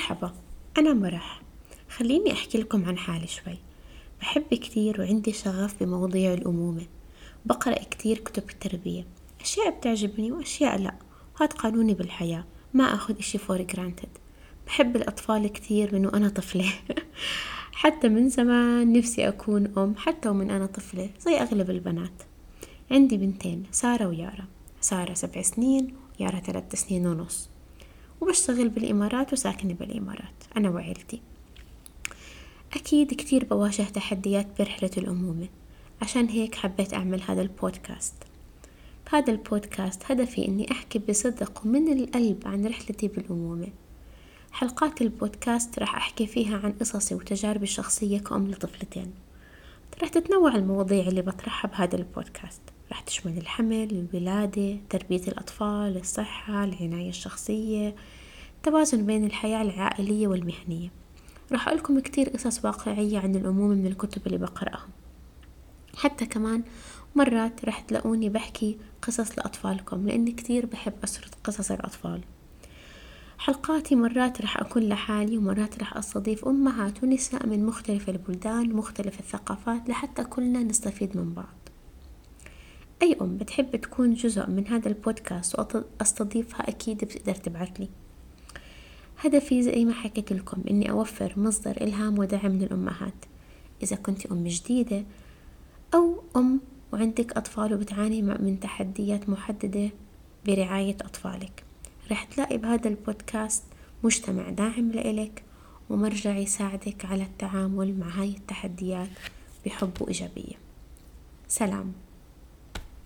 مرحبا أنا مرح. خليني أحكي لكم عن حالي شوي. بحب كتير وعندي شغف بمواضيع الأمومة. بقرأ كتير كتب التربية. أشياء بتعجبني وأشياء لأ. هاد قانوني بالحياة ما أخذ إشي for granted بحب الأطفال كتير من وأنا طفلة. حتى من زمان نفسي أكون أم حتى ومن أنا طفلة زي أغلب البنات. عندي بنتين سارة ويارا. سارة سبع سنين ويارا ثلاث سنين ونص. وبشتغل بالإمارات وساكنة بالإمارات أنا وعيلتي. أكيد كتير بواجه تحديات برحلة الأمومة. عشان هيك حبيت أعمل هذا البودكاست. بهذا البودكاست هدفي إني أحكي بصدق ومن القلب عن رحلتي بالأمومة. حلقات البودكاست راح أحكي فيها عن قصصي وتجاربي الشخصية كأم لطفلتين. راح تتنوع المواضيع اللي بطرحها بهذا البودكاست. راح تشمل الحمل الولادة تربية الأطفال الصحة العناية الشخصية التوازن بين الحياة العائلية والمهنية. راح أقولكم كتير قصص واقعية عن الأمومة من الكتب اللي بقرأها حتى كمان مرات راح تلاقوني بحكي قصص لأطفالكم لأني كتير بحب أسرد قصص الأطفال. حلقاتي مرات راح أكون لحالي ومرات راح أستضيف أمهات ونساء من مختلف البلدان ومختلف الثقافات لحتى كلنا نستفيد من بعض. أي أم بتحب تكون جزء من هذا البودكاست وأستضيفها أكيد بتقدر تبعثلي. هدفي زي ما حكيت لكم إني أوفر مصدر إلهام ودعم للأمهات. إذا كنت أم جديدة أو أم وعندك أطفال وبتعاني من تحديات محددة برعاية أطفالك. رح تلاقي بهذا البودكاست مجتمع داعم لإلك ومرجع يساعدك على التعامل مع هاي التحديات بحب وإيجابية. سلام.